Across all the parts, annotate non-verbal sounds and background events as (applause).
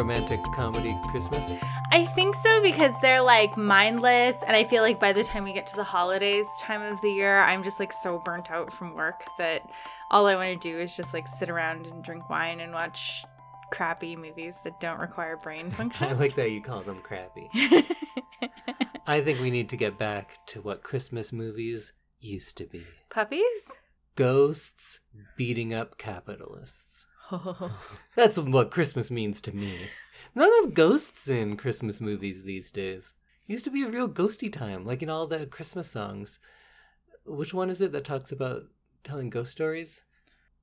romantic comedy Christmas? I think so because they're like mindless, and I feel like by the time we get to the holidays time of the year, I'm just like so burnt out from work that all I want to do is just like sit around and drink wine and watch crappy movies that don't require brain (laughs) function. I like that you call them crappy. (laughs) I think we need to get back to what Christmas movies used to be Puppies? ghosts beating up capitalists. (laughs) That's what Christmas means to me. None of ghosts in Christmas movies these days. Used to be a real ghosty time, like in all the Christmas songs. Which one is it that talks about telling ghost stories?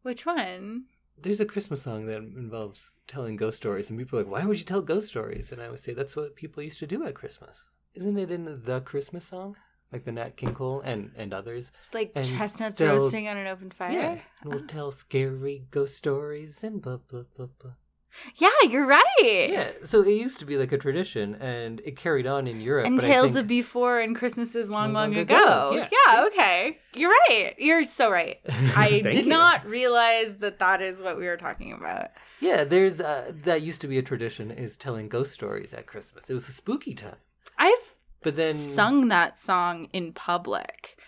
Which one? There's a Christmas song that involves telling ghost stories, and people are like, "Why would you tell ghost stories?" And I would say that's what people used to do at Christmas. Isn't it in the Christmas song, like the Nat King Cole and and others? Like And chestnuts still- roasting on an open fire? Yeah, and we'll tell scary ghost stories and blah blah blah blah. Yeah, you're right. Yeah, so it used to be like a tradition, and it carried on in Europe. And but I Tales of Before and Christmases long, Long, long, long ago. ago, Yeah. yeah. okay. You're right. You're so right. (laughs) I did you. not realize that that is what we were talking about. Yeah, there's uh, that used to be a tradition is telling ghost stories at Christmas. It was a spooky time, I've but then sung that song in public.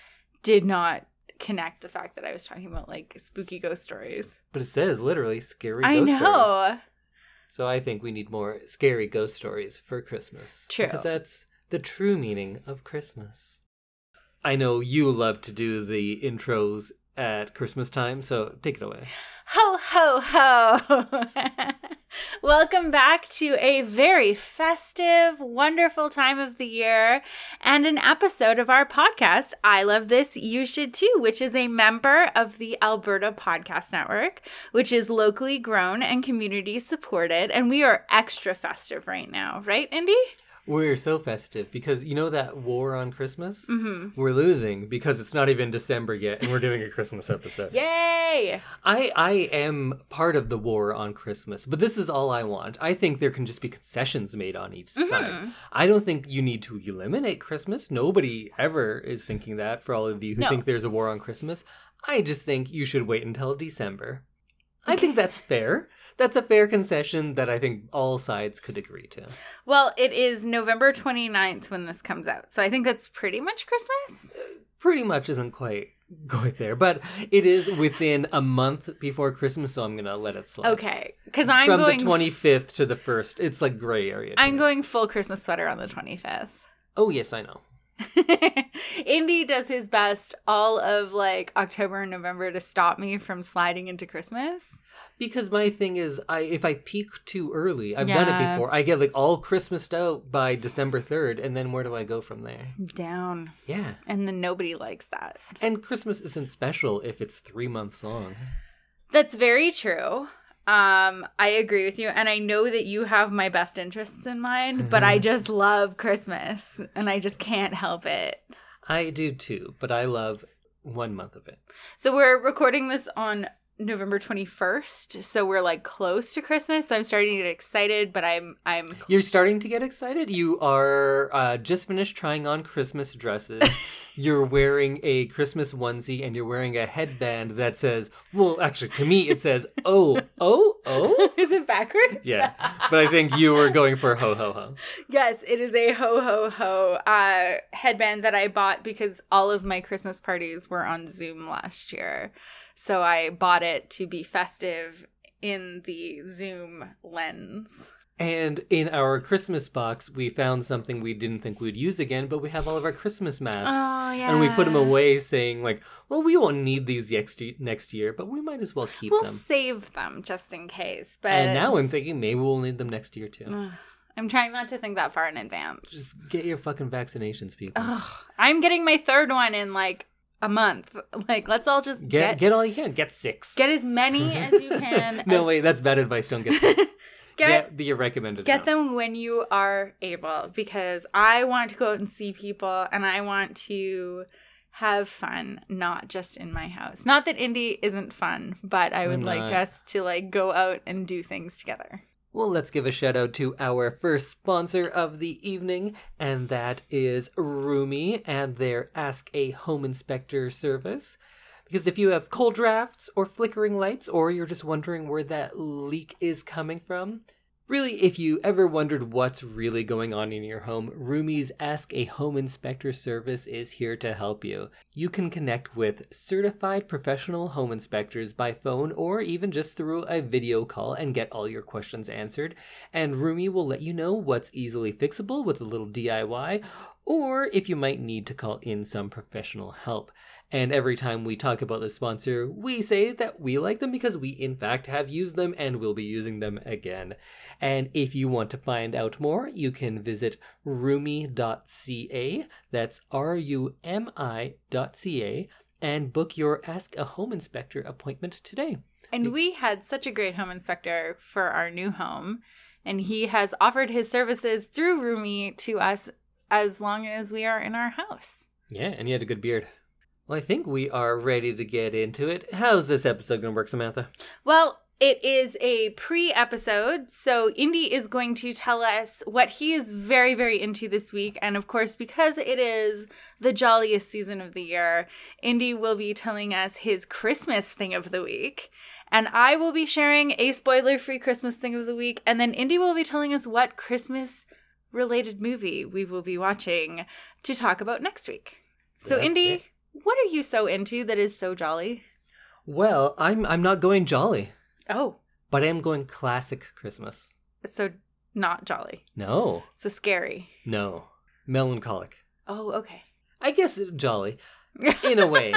Did not connect the fact that I was talking about like spooky ghost stories. but it says literally scary. I ghost know. Stories. So I think we need more scary ghost stories for Christmas. True. Because that's the true meaning of Christmas. I know you love to do the intros at Christmas time, so take it away. Ho, ho, ho. (laughs) Welcome back to a very festive, wonderful time of the year and an episode of our podcast, I Love This, You Should Too, which is a member of the Alberta Podcast Network, which is locally grown and community supported. And we are extra festive right now, right, Indy? We're so festive because you know that war on Christmas? Mm-hmm. We're losing because it's not even December yet and we're doing a Christmas episode. Yay! I I am part of the war on Christmas, but this is all I want. I think there can just be concessions made on each Mm-hmm. side. I don't think you need to eliminate Christmas. Nobody ever is thinking that for all of you who No. think there's a war on Christmas. I just think you should wait until December. I think that's fair. That's a fair concession that I think all sides could agree to. Well, it is November 29th when this comes out. So I think that's pretty much Christmas. Pretty much isn't quite (laughs) quite there, but it is within a month before Christmas, so I'm gonna let it slide. Okay, because I'm From going the 25th to the 1st, it's like gray area. I'm me. going full Christmas sweater on the 25th. Oh yes, I know. (laughs) Indy does his best all of like October and November to stop me from sliding into Christmas. Because my thing is, I if I peak too early, I've done it before. I get like all Christmased out by December third, and then where do I go from there? Down. Yeah, And then nobody likes that. and Christmas isn't special if it's three months long. That's very true. Um, I agree with you, and I know that you have my best interests in mind, but I (laughs) just love Christmas, and I just can't help it. I do too, but I love one month of it. So we're recording this on November 21st, so we're like close to Christmas. So I'm starting to get excited, but I'm I'm You're starting to get excited. You are uh, just finished trying on Christmas dresses. (laughs) you're wearing a Christmas onesie, and you're wearing a headband that says, "Well, actually, to me, it says, oh, oh, oh." (laughs) Is it backwards? Yeah, but I think you were going for ho ho ho. Yes, it is a ho ho ho uh, headband that I bought because all of my Christmas parties were on Zoom last year. So I bought it to be festive in the Zoom lens. And in our Christmas box, we found something we didn't think we'd use again, but we have all of our Christmas masks. Oh, yeah. And we put them away saying, like, well, we won't need these next next year, but we might as well keep them. We'll save them just in case. But And now I'm thinking maybe we'll need them next year too. I'm trying not to think that far in advance. Just get your fucking vaccinations, people. Ugh, I'm getting my third one in like a month. (laughs) Like, let's all just Get, get get all you can. Get six. get as many (laughs) as you can. no, as- wait, that's bad advice. Don't get six. (laughs) Get get the recommended. Get amount. them when you are able because I want to go out and see people and I want to have fun, not just in my house. Not that Indy isn't fun, but I would like us to like go out and do things together. Well, let's give a shout out to our first sponsor of the evening, and that is Rumi and their Ask a Home Inspector service. Because if you have cold drafts or flickering lights, or you're just wondering where that leak is coming from, Really, if you ever wondered what's really going on in your home, Rumi's Ask a Home Inspector service is here to help you. You can connect with certified professional home inspectors by phone or even just through a video call and get all your questions answered. And Rumi will let you know what's easily fixable with a little DIY or if you might need to call in some professional help. And every time we talk about the sponsor, we say that we like them because we, in fact, have used them and will be using them again. And if you want to find out more, you can visit rumi.ca, that's R U M I.ca, and book your Ask a Home Inspector appointment today. And we had such a great home inspector for our new home, and he has offered his services through Rumi to us as long as we are in our house. Yeah, and he had a good beard. Well, I think we are ready to get into it. How's this episode going to work, Samantha? Well, it is a pre episode, so Indy is going to tell us what he is very, very into this week. And of course, because it is the jolliest season of the year, Indy will be telling us his Christmas thing of the week. And I will be sharing a spoiler free Christmas thing of the week. And then Indy will be telling us what Christmas related movie we will be watching to talk about next week. So, That's Indy, it. What are you so into that is so jolly? Well, I'm I'm not going jolly, Oh, but I am going classic Christmas. so not jolly. No, So scary. no, melancholic. Oh, okay. I guess jolly (laughs) in a way.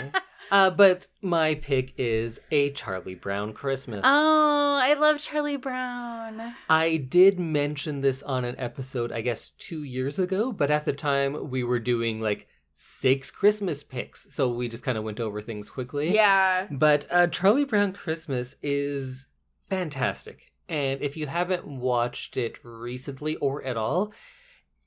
uh, but my pick is a Charlie Brown Christmas. Oh, I love Charlie Brown. I did mention this on an episode, I guess, two years ago, but at the time we were doing like six Christmas picks, so we just kind of went over things quickly. Yeah. But uh, Charlie Brown Christmas is fantastic. And if you haven't watched it recently or at all,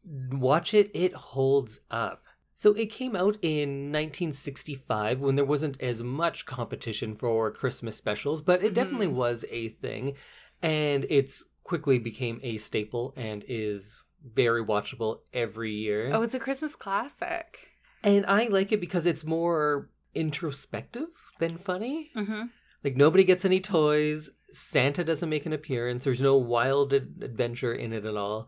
watch it. It holds up. So it came out in 1965 when there wasn't as much competition for Christmas specials, but it definitely Mhm. was a thing. And it's quickly became a staple and is very watchable every year. Oh, it's a Christmas classic. And I like it because it's more introspective than funny. Mm-hmm. Like nobody gets any toys. Santa doesn't make an appearance. There's no wild ad- adventure in it at all.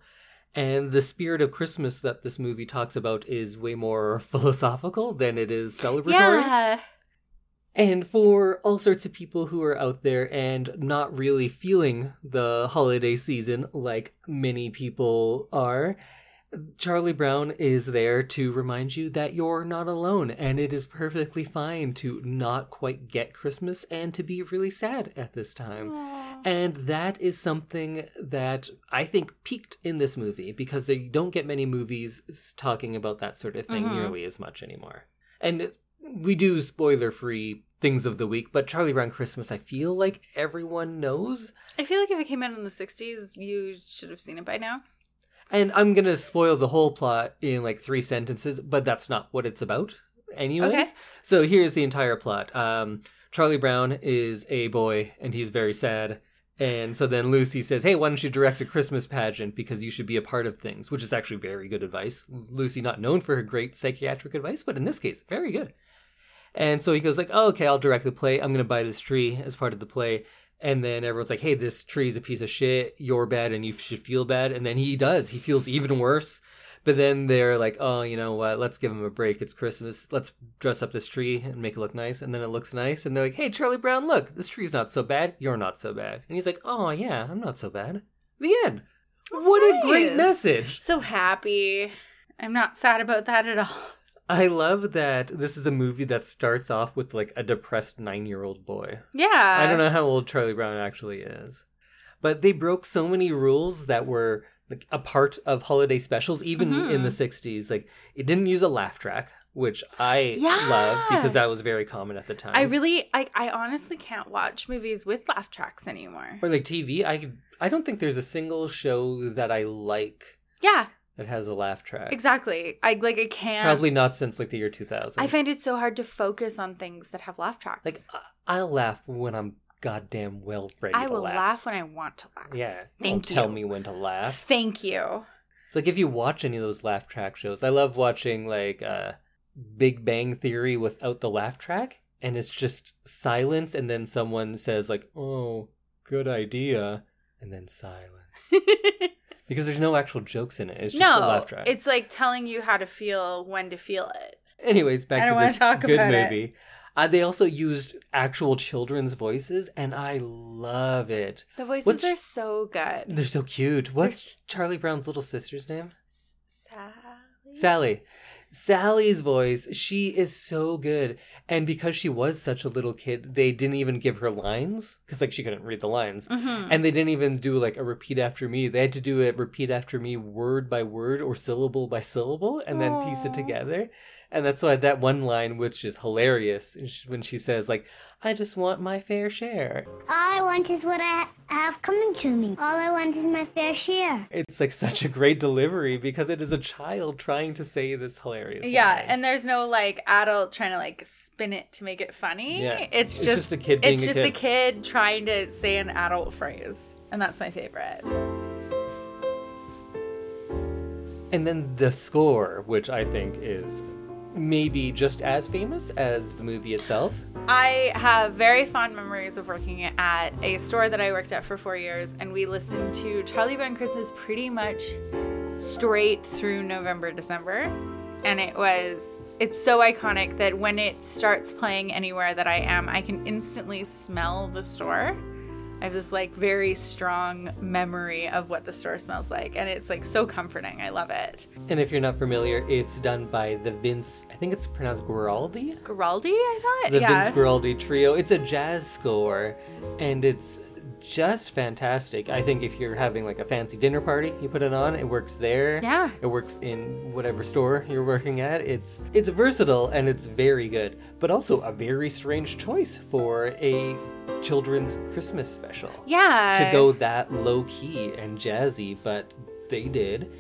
And the spirit of Christmas that this movie talks about is way more (laughs) philosophical than it is celebratory. Yeah. And for all sorts of people who are out there and not really feeling the holiday season like many people are, Charlie Brown is there to remind you that you're not alone and it is perfectly fine to not quite get Christmas and to be really sad at this time. Aw. And that is something that I think peaked in this movie because they don't get many movies talking about that sort of thing Mhm. nearly as much anymore. And we do spoiler free things of the week, but Charlie Brown Christmas, I feel like everyone knows. I feel like if it came out in the 60s, you should have seen it by now. And I'm going to spoil the whole plot in like three sentences, but that's not what it's about, anyways. Okay. So here's the entire plot. Um, Charlie Brown is a boy and he's very sad. And so then Lucy says, Hey, why don't you direct a Christmas pageant because you should be a part of things, which is actually very good advice. Lucy, not known for her great psychiatric advice, but in this case, very good. And so he goes like, oh, okay, I'll direct the play. I'm going to buy this tree as part of the play. And then everyone's like, hey, this tree's a piece of shit. You're bad and you should feel bad. And then he does. He feels even worse. But then they're like, oh, you know what? Let's give him a break. It's Christmas. Let's dress up this tree and make it look nice. And then it looks nice. And they're like, hey, Charlie Brown, look, this tree's not so bad. You're not so bad. And he's like, oh, yeah, I'm not so bad. The end. That's what a great message. So happy. I'm not sad about that at all. I love that this is a movie that starts off with like a depressed nine year old boy. Yeah. I don't know how old Charlie Brown actually is. But they broke so many rules that were like a part of holiday specials, even Mhm. in the 60s. Like, it didn't use a laugh track, which I Yeah. love because that was very common at the time. I really, I, I honestly can't watch movies with laugh tracks anymore. or like TV, I, I don't think there's a single show that I like Yeah, that has a laugh track. exactly. I like, I can't. Probably not since like the year 2000. I find it so hard to focus on things that have laugh tracks. like, I- I'll laugh when I'm goddamn well ready I will laugh. laugh. when I want to laugh. Yeah. Thank don't tell me when to laugh. Thank you. It's like if you watch any of those laugh track shows, I love watching like uh Big Bang Theory without the laugh track, and it's just silence, and then someone says like, "Oh, good idea," and then silence. (laughs) because there's no actual jokes in it. It's just a no, laugh track. it's like telling you how to feel when to feel it. Anyways, back I don't to wanna this talk good about it. movie. Uh, they also used actual children's voices, and I love it. The voices What's- are so good. They're so cute. What's Charlie Brown's little sister's name? S- Sally. Sally. Sally's voice, she is so good. And because she was such a little kid, they didn't even give her lines because, like, she couldn't read the lines. Mhm. And they didn't even do like a repeat after me. They had to do it repeat after me, word by word or syllable by syllable, and then piece it together. And that's why that one line, which is hilarious, when she says, like, I just want my fair share. All I want is what I have coming to me. All I want is my fair share. It's like such a great delivery because it is a child trying to say this hilarious. Yeah, line. and there's no like adult trying to like spin it to make it funny. Yeah. It's It's just, just a kid being It's a just a kid. kid trying to say an adult phrase, and that's my favorite. And then the score, which I think is maybe just as famous as the movie itself. I have very fond memories of working at a store that I worked at for four years, and we listened to Charlie Brown Christmas pretty much straight through November, December. And it was, it's so iconic that when it starts playing anywhere that I am, I can instantly smell the store. I have this like very strong memory of what the store smells like, and it's like so comforting. I love it. And if you're not familiar, it's done by the Vince, I think it's pronounced Guaraldi? Giraldi, I thought? The yeah. Vince Guaraldi Trio. It's a jazz score, and it's just fantastic. I think if you're having like a fancy dinner party, you put it on. It works there. Yeah. It works in whatever store you're working at. It's it's versatile and it's very good, but also a very strange choice for a children's Christmas special. yeah. to go that low key and jazzy, but they did.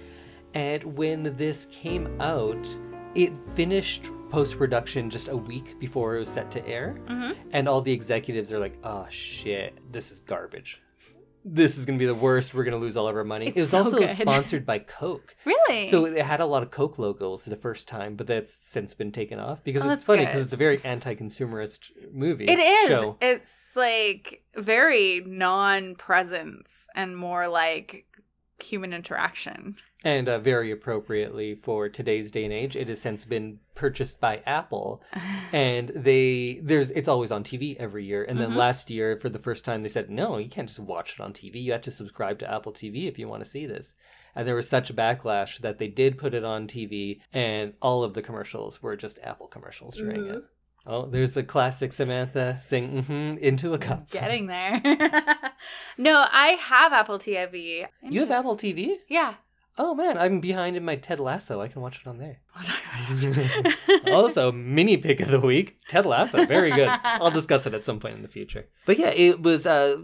And when this came out, it finished post production just a week before it was set to air. Mm-hmm. And all the executives are like, oh shit, this is garbage. This is going to be the worst. We're going to lose all of our money. It's it was so also good. (laughs) sponsored by Coke. Really? So it had a lot of Coke logos the first time, but that's since been taken off because Oh, it's funny because it's a very anti-consumerist movie. It is. Show. It's like very non presence and more like human interaction. And uh, very appropriately for today's day and age, it has since been purchased by Apple, (laughs) and they there's it's always on TV every year. And then last year, for the first time, they said, "No, you can't just watch it on TV. You have to subscribe to Apple TV if you want to see this." And there was such a backlash that they did put it on TV, and all of the commercials were just Apple commercials during it. Oh, there's the classic Samantha sing mm-hmm, into a cup. Getting there. (laughs) no, I have Apple TV. You have Apple TV? Yeah. Oh man, I'm behind in my Ted Lasso. I can watch it on there. (laughs) (laughs) also, mini pick of the week, Ted Lasso. Very good. I'll discuss it at some point in the future. But yeah, it was uh,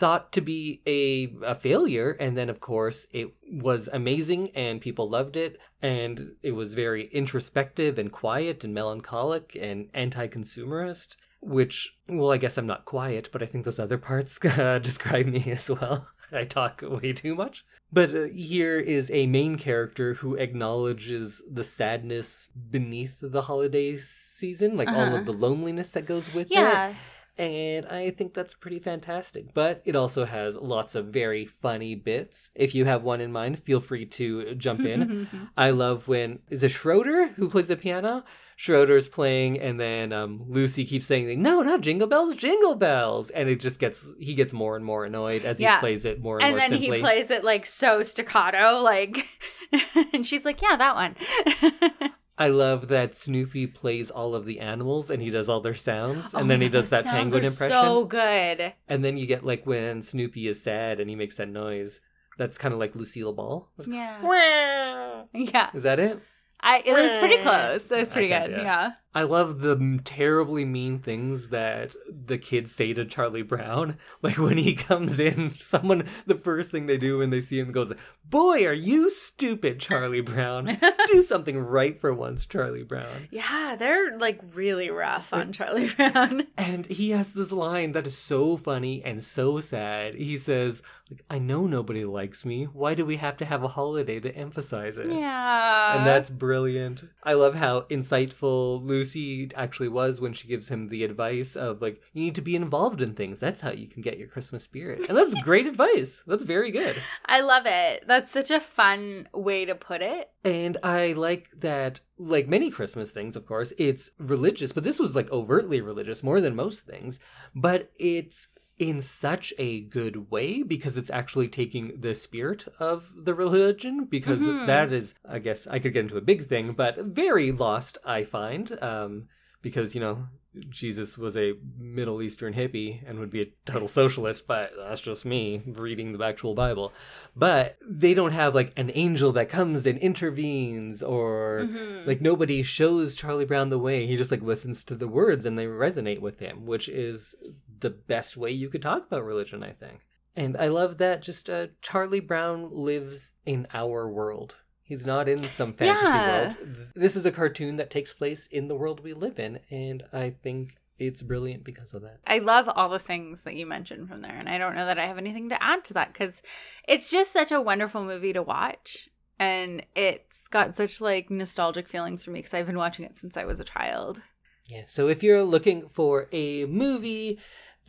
thought to be a, a failure. And then, of course, it was amazing and people loved it. And it was very introspective and quiet and melancholic and anti consumerist. Which, well, I guess I'm not quiet, but I think those other parts (laughs) uh, describe me as well. (laughs) I talk way too much. But uh, here is a main character who acknowledges the sadness beneath the holiday season, like all Uh-huh. of the loneliness that goes with it. And I think that's pretty fantastic. But it also has lots of very funny bits. If you have one in mind, feel free to jump in. (laughs) I love when is it Schroeder who plays the piano? Schroeder's playing, and then um, Lucy keeps saying, "No, not jingle bells, jingle bells," and it just gets he gets more and more annoyed as Yeah. he plays it more and, more. And more then simply. he plays it like so staccato, like, (laughs) and she's like, yeah, that one. (laughs) I love that Snoopy plays all of the animals and he does all their sounds, and oh, then he Oh, does that penguin impression. So good. And then you get like when Snoopy is sad and he makes that noise. That's kind of like Lucille Ball. Yeah. Yeah. Is that it? I it was pretty close. It was pretty good. yeah. Yeah. I love the terribly mean things that the kids say to Charlie Brown. (laughs) Like when he (laughs) comes in, someone, the first thing they do when they see him goes, Boy, are you stupid, Charlie Brown. (laughs) do something right for once, Charlie Brown. Yeah, they're like really rough on Charlie Brown. And he has this line that is so funny and so sad. He says, like, I know nobody likes me. Why do we have to have a holiday to emphasize it? Yeah. And that's brilliant. I love how insightful Lucy actually was when she gives him the advice of like you need to be involved in things. That's how you can get your Christmas spirit. And that's great advice. That's very good. I love it. That's such a fun way to put it. And I like that like many Christmas things, of course, it's religious, but this was like overtly religious more than most things, but it's in such a good way because it's actually taking the spirit of the religion because Mhm. that is i guess i could get into a big thing but very lost i find um because you know jesus was a middle eastern hippie and would be a total socialist but that's just me reading the actual bible but they don't have like an angel that comes and intervenes or Mhm. like nobody shows Charlie Brown the way. He just like listens to the words and they resonate with him, which is the best way you could talk about religion, I think. And I love that just uh, Charlie Brown lives in our world. He's not in some fantasy Yeah. world. This is a cartoon that takes place in the world we live in, and I think it's brilliant because of that. I love all the things that you mentioned from there. And I don't know that I have anything to add to that because it's just such a wonderful movie to watch. And it's got such like nostalgic feelings for me because I've been watching it since I was a child. Yeah. So if you're looking for a movie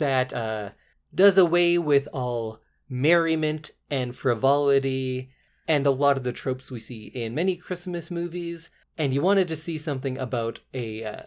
that uh, does away with all merriment and frivolity and a lot of the tropes we see in many Christmas movies, and you wanted to see something about a uh,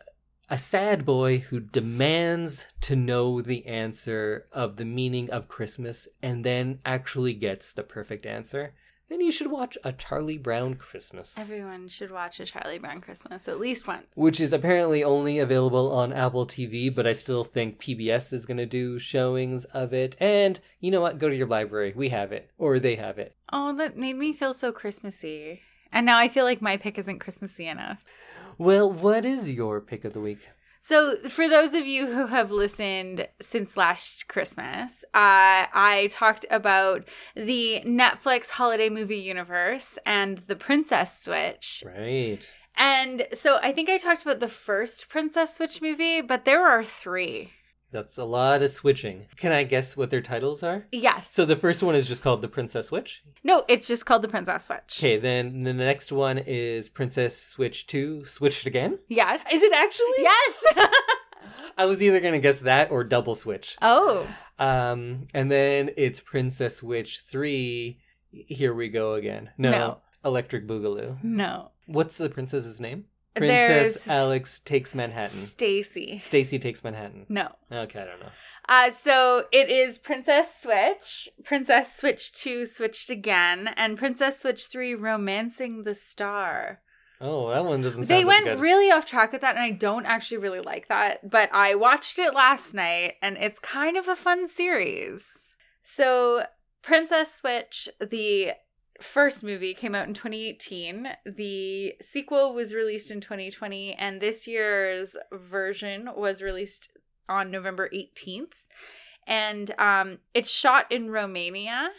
a sad boy who demands to know the answer of the meaning of Christmas and then actually gets the perfect answer, then you should watch A Charlie Brown Christmas. Everyone should watch a Charlie Brown Christmas at least once. which is apparently only available on Apple TV, but I still think PBS is going to do showings of it. And you know what? Go to your library. We have it, or they have it. oh, that made me feel so Christmassy. And now I feel like my pick isn't Christmassy enough. Well, what is your pick of the week? So, for those of you who have listened since last Christmas, uh, I talked about the Netflix holiday movie universe and the Princess Switch. Right. And so, I think I talked about the first Princess Switch movie, but there are three. That's a lot of switching. Can I guess what their titles are? Yes. So the first one is just called The Princess Switch. no, it's just called the Princess Switch. Okay, then the next one is Princess Switch 2 Switched Again. Yes. Is it actually? Yes. (laughs) I was either going to guess that or Double Switch. oh. Um, and then it's Princess Switch 3. Here we go again. No, No. Electric Boogaloo. No. What's the princess's name? There's- Princess Alex takes Manhattan. Stacy. Stacy takes Manhattan. No. Okay, I don't know. Uh, so it is Princess Switch, Princess Switch 2 switched again, and Princess Switch 3 Romancing the Star. Oh, that one doesn't sound They went good. really off track with that, and I don't actually really like that, but I watched it last night, and it's kind of a fun series. So, Princess Switch, the first movie came out in 2018. The sequel was released in 2020, and this year's version was released on November 18th. And um, it's shot in Romania.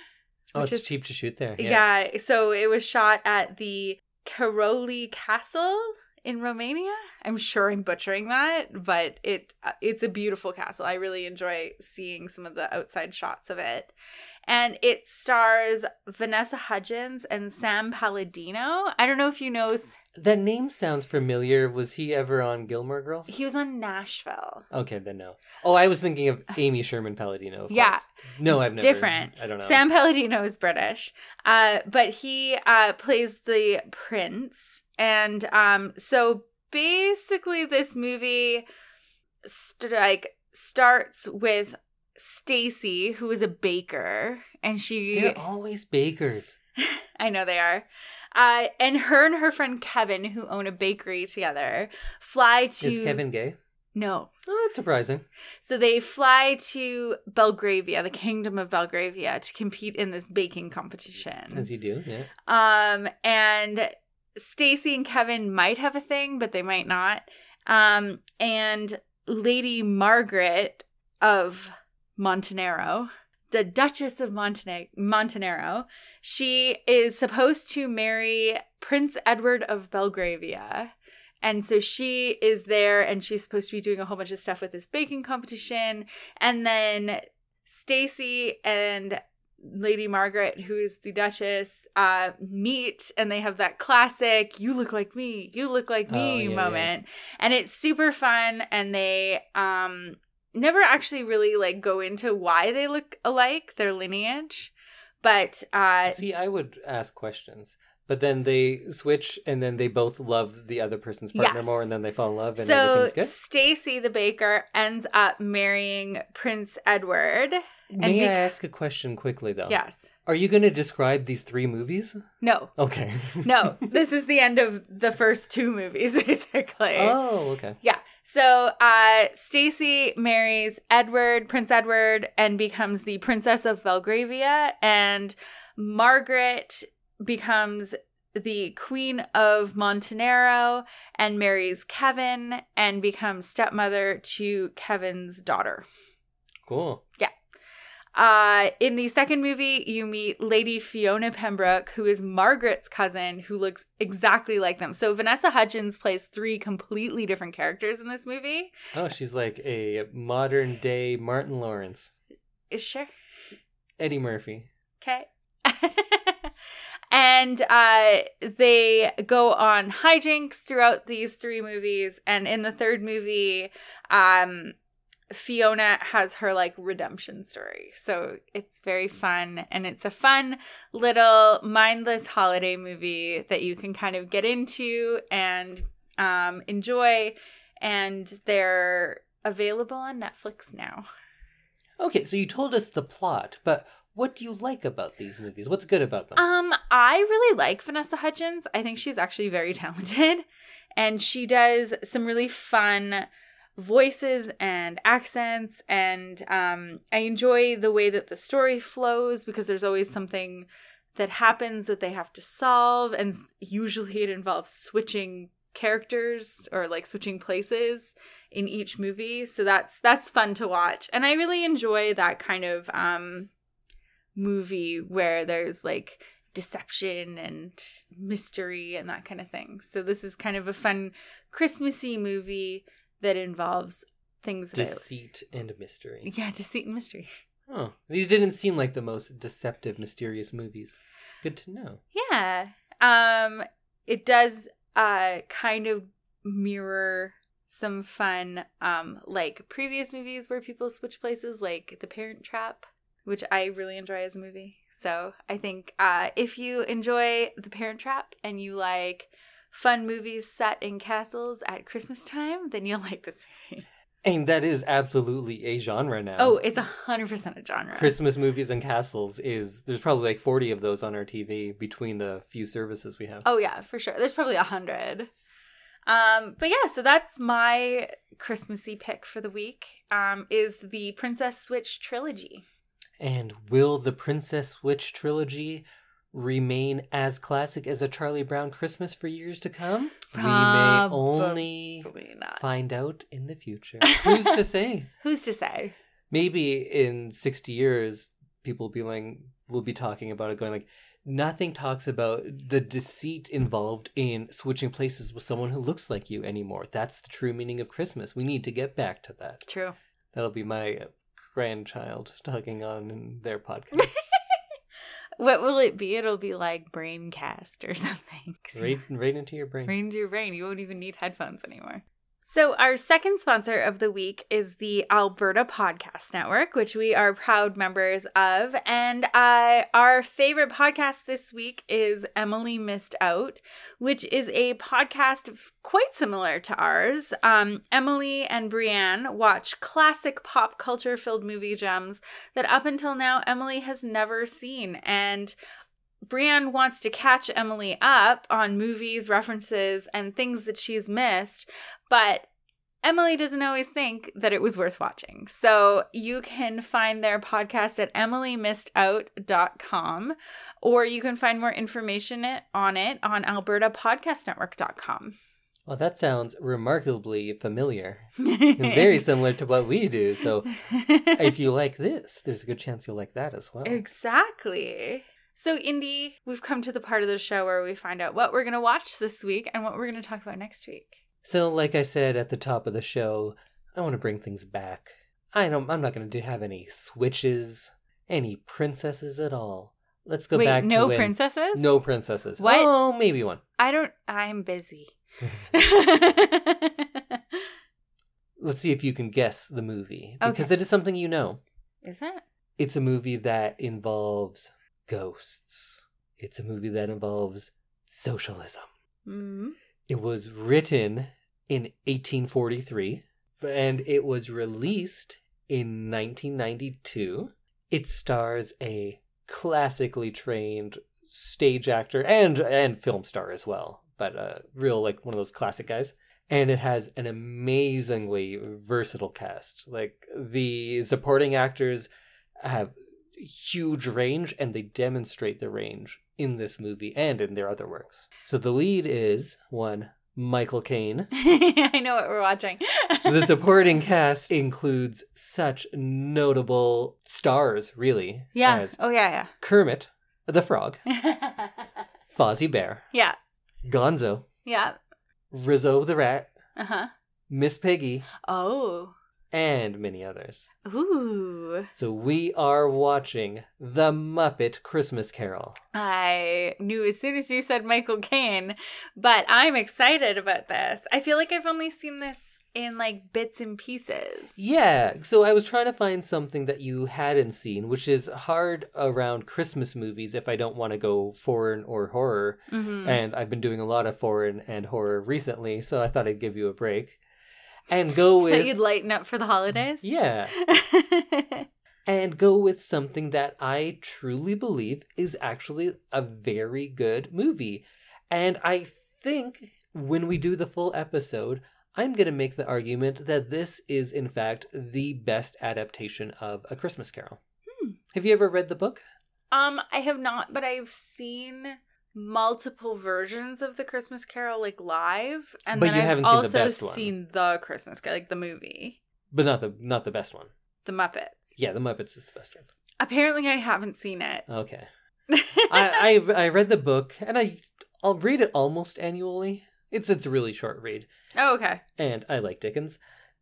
oh, it's is- cheap to shoot there. Yeah. so it was shot at the Caroli Castle in Romania. I'm sure I'm butchering that, but it uh, it's a beautiful castle. I really enjoy seeing some of the outside shots of it. And it stars Vanessa Hudgens and Sam Palladino. I don't know if you know That name sounds familiar. Was he ever on Gilmore Girls? he was on Nashville. Okay, then no. Oh, I was thinking of (sighs) Amy Sherman Palladino. Of Yeah. course. No, I've never. Different. I don't know. Sam Palladino is British, uh, but he uh, plays the prince, and um, so basically, this movie st- like starts with Stacy, who is a baker, and she They're always bakers. (laughs) I know they are. Uh, and her and her friend Kevin, who own a bakery together, fly to Is Kevin gay? no. Oh, that's surprising. So they fly to Belgravia, the kingdom of Belgravia, to compete in this baking competition. As you do, yeah. Um, and Stacy and Kevin might have a thing, but they might not. Um, and Lady Margaret of Montenero, the Duchess of Montene- Montenero, she is supposed to marry Prince Edward of Belgravia. And so she is there and she's supposed to be doing a whole bunch of stuff with this baking competition. And then Stacy and Lady Margaret, who is the Duchess, uh, meet and they have that classic "You look like me, you look like me" Oh, yeah, moment, and it's super fun. And they um never actually really like go into why they look alike, their lineage, but uh, See, I would ask questions, but then they switch, and then they both love the other person's partner Yes. more, and then they fall in love, and so everything's good. Stacy the baker ends up marrying Prince Edward. May I ask a question quickly, though? Yes. Are you going to describe these three movies? No. Okay. No. (laughs) this is the end of the first two movies, (laughs) basically. oh, okay. Yeah. So uh Stacy marries Edward, Prince Edward, and becomes the Princess of Belgravia, and Margaret becomes the Queen of Montenero and marries Kevin and becomes stepmother to Kevin's daughter. Cool. Uh, in the second movie, you meet Lady Fiona Pembroke, who is Margaret's cousin, who looks exactly like them. So Vanessa Hudgens plays three completely different characters in this movie. Oh, she's like a modern day Martin Lawrence, Is sure Eddie Murphy. okay. (laughs) and uh, they go on hijinks throughout these three movies, and in the third movie, um, Fiona has her like redemption story. So it's very fun and it's a fun little mindless holiday movie that you can kind of get into and um, enjoy. And they're available on Netflix now. Okay, so you told us the plot, but what do you like about these movies? What's good about them? Um, I really like Vanessa Hudgens. I think she's actually very talented. And she does some really fun voices and accents and um I enjoy the way that the story flows because there's always something that happens that they have to solve and usually it involves switching characters or like switching places in each movie so that's that's fun to watch. And I really enjoy that kind of um movie where there's like deception and mystery and that kind of thing. So this is kind of a fun Christmassy movie that involves things that Deceit and mystery. yeah deceit and mystery (laughs) Oh, these didn't seem like the most deceptive, mysterious movies. Good to know. yeah um it does uh kind of mirror some fun um like previous movies where people switch places like the parent trap which i really enjoy as a movie so i think uh if you enjoy the parent trap and you like fun movies set in castles at christmas time then you'll like this movie And that is absolutely a genre now. oh it's a hundred percent a genre Christmas movies and castles is there's probably like 40 of those on our TV between the few services we have. Oh yeah, for sure. There's probably a hundred. Um, but yeah, so that's my Christmassy pick for the week. Um, is the Princess Switch trilogy. And will the Princess Switch trilogy remain as classic as a Charlie Brown Christmas for years to come? we may only not. find out in the future. (laughs) Who's to say? Who's to say? Maybe in 60 years people will be like will be talking about it going like nothing talks about the deceit involved in switching places with someone who looks like you anymore. That's the true meaning of Christmas. We need to get back to that. True. That'll be my grandchild talking on in their podcast. (laughs) What will it be? It'll be like Braincast or (laughs) something. right, right into your brain. Right into your brain. You won't even need headphones anymore. So, our second sponsor of the week is the Alberta Podcast Network, which we are proud members of. And uh, our favorite podcast this week is Emily Missed Out, which is a podcast quite similar to ours. Um, Emily and Brienne watch classic pop culture filled movie gems that up until now Emily has never seen. And Brienne wants to catch Emily up on movies, references, and things that she's missed, but Emily doesn't always think that it was worth watching. So you can find their podcast at emilymissedout.com or you can find more information it- on it on albertapodcastnetwork.com. Well, that sounds remarkably familiar. (laughs) It's very similar to what we do. So (laughs) if you like this, there's a good chance you'll like that as well. Exactly. So, Indy, we've come to the part of the show where we find out what we're going to watch this week and what we're going to talk about next week. So, like I said at the top of the show, I want to bring things back. I don't. I'm not going to have any switches. any princesses at all. Let's go Wait, back no to princesses? No princesses. What? Oh, maybe one. I don't. I'm busy. (laughs) Let's see if you can guess the movie Okay. because it is something you know. Is it? It's a movie that involves ghosts. It's a movie that involves socialism. Mm. It was written in 1843 and it was released in 1992. It stars a classically trained stage actor and and film star as well, but a real like one of those classic guys. And it has an amazingly versatile cast. Like the supporting actors have huge range and they demonstrate the range in this movie and in their other works. So the lead is one Michael Caine. (laughs) I know what we're watching. (laughs) The supporting cast includes such notable stars, really. yeah. Oh yeah, Kermit the Frog, yeah. (laughs) Fozzie Bear, yeah. Gonzo, Yeah. Rizzo the Rat, Uh huh. Miss Piggy, Oh. And many others. Ooh. So we are watching The Muppet Christmas Carol. I knew as soon as you said Michael Caine, but I'm excited about this. I feel like I've only seen this in like bits and pieces. Yeah, so I was trying to find something that you hadn't seen, which is hard around Christmas movies if I don't want to go foreign or horror. Mm-hmm. And I've been doing a lot of foreign and horror recently, so I thought I'd give you a break. And go (laughs) with that you'd lighten up for the holidays. Yeah, (laughs) and go with something that I truly believe is actually a very good movie. And I think when we do the full episode, I'm going to make the argument that this is, in fact, the best adaptation of A Christmas Carol. Hmm. Have you ever read the book? um, I have not, but I've seen multiple versions of the Christmas Carol like live, and But then I've seen the also best one. seen the Christmas Carol, like the movie, But not the not the best one. the Muppets. Yeah, the Muppets is the best one. Apparently, I haven't seen it. Okay. (laughs) I, I I read the book and I I'll read it almost annually. It's it's a really short read. oh, okay. and I like Dickens.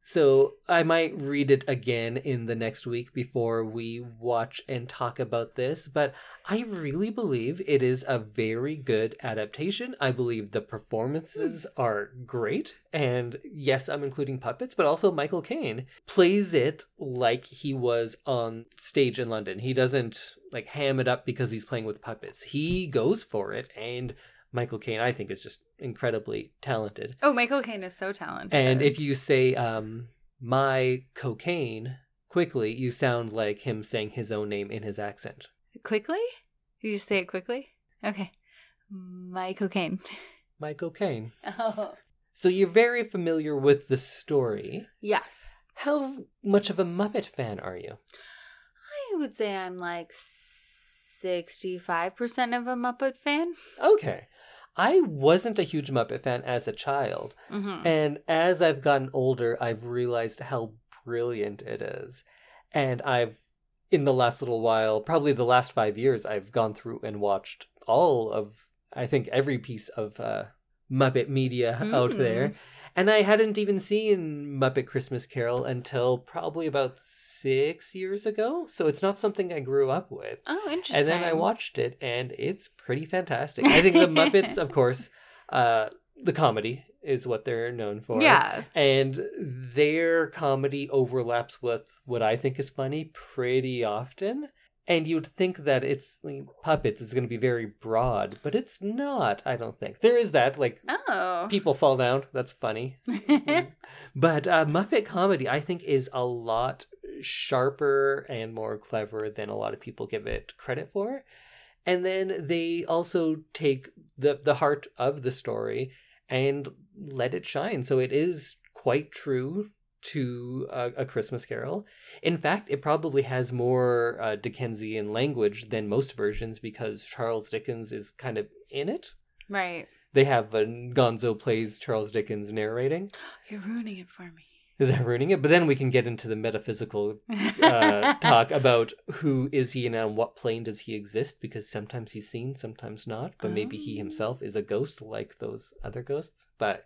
So I might read it again in the next week before we watch and talk about this. But I really believe it is a very good adaptation. I believe the performances hmm. are great. And yes, I'm including puppets, but also Michael Caine plays it like he was on stage in London. He doesn't like ham it up because he's playing with puppets. He goes for it and Michael Caine, I think, is just incredibly talented. Oh, Michael Caine is so talented. And if you say um, my cocaine quickly, you sound like him saying his own name in his accent. quickly, you just say it quickly. Okay, my cocaine. (laughs) My cocaine. Oh, So you're very familiar with the story. yes. How much of a Muppet fan are you? I would say I'm like sixty-five percent of a Muppet fan. Okay. I wasn't a huge Muppet fan as a child. Mm-hmm. And as I've gotten older, I've realized how brilliant it is. And I've, in the last little while, probably the last five years, I've gone through and watched all of, I think, every piece of uh, Muppet media (laughs) out Mm. there. And I hadn't even seen Muppet Christmas Carol until probably about six years ago. So it's not something I grew up with. Oh, interesting. And then I watched it, and it's pretty fantastic. I think the Muppets, of (laughs) course, uh, the comedy is what they're known for. Yeah. And their comedy overlaps with what I think is funny pretty often. And you'd think that it's like, puppets is going to be very broad, but it's not, I don't think. There is that, like, Oh. people fall down. That's funny. (laughs) But uh, Muppet comedy, I think, is a lot sharper and more clever than a lot of people give it credit for. And then they also take the the heart of the story and let it shine. So it is quite true to a, a Christmas Carol. In fact, it probably has more uh, Dickensian language than most versions because Charles Dickens is kind of in it. right. They have uh, Gonzo plays Charles Dickens narrating. (gasps) You're ruining it for me. Is that ruining it? But then we can get into the metaphysical uh, (laughs) talk about who is he and on what plane does he exist because sometimes he's seen, sometimes not. But maybe he Oh. himself is a ghost like those other ghosts. But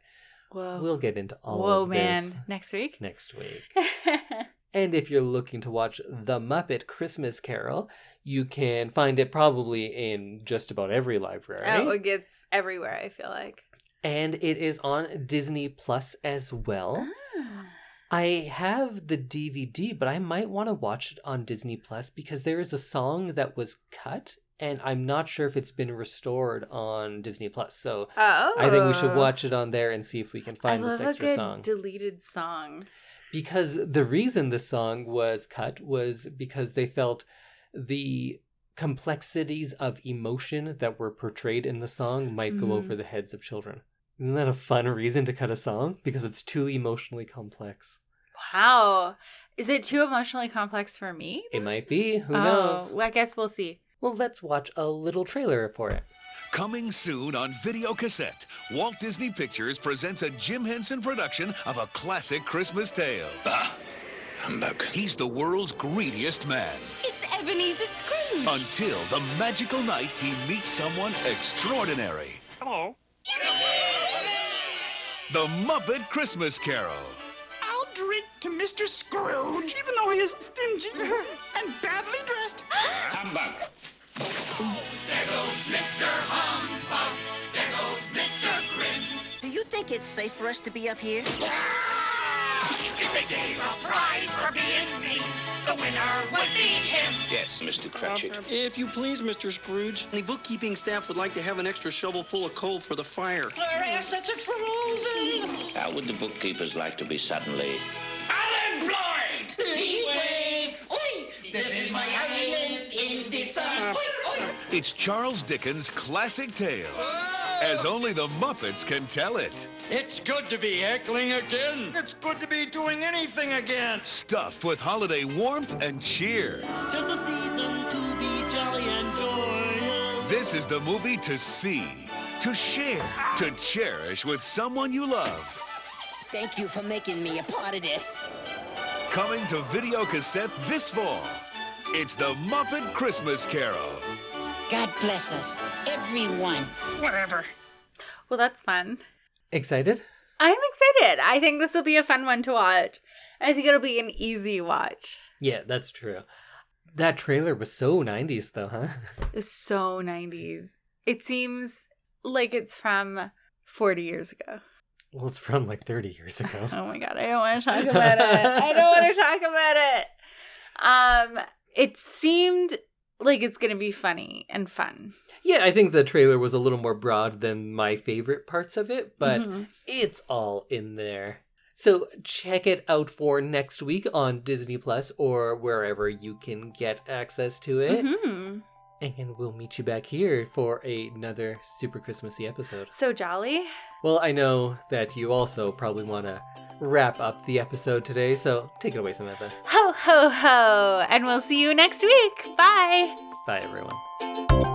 Whoa. we'll get into all Whoa, of man. Next week? next week. (laughs) And if you're looking to watch The Muppet Christmas Carol, you can find it probably in just about every library. Oh, it gets everywhere, I feel like. And it is on Disney Plus as well. I have the DVD, but I might want to watch it on Disney Plus because there is a song that was cut and I'm not sure if it's been restored on Disney Plus. So Oh. I think we should watch it on there and see if we can find this extra song. deleted song. because the reason the song was cut was because they felt the complexities of emotion that were portrayed in the song might go Mhm. over the heads of children. Isn't that a fun reason to cut a song? Because it's too emotionally complex. Wow. Is it too emotionally complex for me? It might be. Who oh, knows? well, I guess we'll see. Well, let's watch a little trailer for it. Coming soon on video cassette, Walt Disney Pictures presents a Jim Henson production of a classic Christmas tale. Bah, humbug. He's the world's greediest man It's Ebenezer Scrooge. until the magical night he meets someone extraordinary. Hello. The Muppet Christmas Carol. I'll drink to Mr. Scrooge, even though he is stingy (laughs) and badly dressed. (laughs) Humbug. Oh, there goes Mr. Humbug. There goes Mr. Grim. Do you think it's safe for us to be up here? (laughs) Ah! If they gave a prize for being mean, the winner would be him. Yes, Mr. Cratchit. Uh, if you please, Mr. Scrooge, the bookkeeping staff would like to have an extra shovel full of coal for the fire. Our assets are frozen! How would the bookkeepers like to be suddenly Unemployed! Heat wave! Oi! This is my island in the sun! Oi, oi! It's Charles Dickens' classic tale, oh. as only the Muppets can tell it. It's good to be heckling again. It's good to be doing anything again. Stuffed with holiday warmth and cheer. Tis the season to be jolly and joyous. This is the movie to see, to share, to cherish with someone you love. Thank you for making me a part of this. Coming to video cassette this fall. It's the Muppet Christmas Carol. God bless us, everyone. Whatever. Well, that's fun. Excited? I'm excited. I think this will be a fun one to watch. I think it'll be an easy watch. Yeah, that's true. That trailer was so 90s, though, huh? It's so 90s. It seems like it's from 40 years ago. Well, it's from like 30 years ago. (laughs) Oh my god, I don't want to talk about it. I don't want to (laughs) talk about it. Um, it seemed like it's gonna be funny and fun. Yeah, I think the trailer was a little more broad than my favorite parts of it, but Mhm. it's all in there. So check it out for next week on Disney Plus or wherever you can get access to it. Mhm. And we'll meet you back here for another super Christmassy episode. So jolly. Well, I know that you also probably want to wrap up the episode today, so take it away, Samantha. Ho ho ho! And we'll see you next week. Bye. Bye, everyone.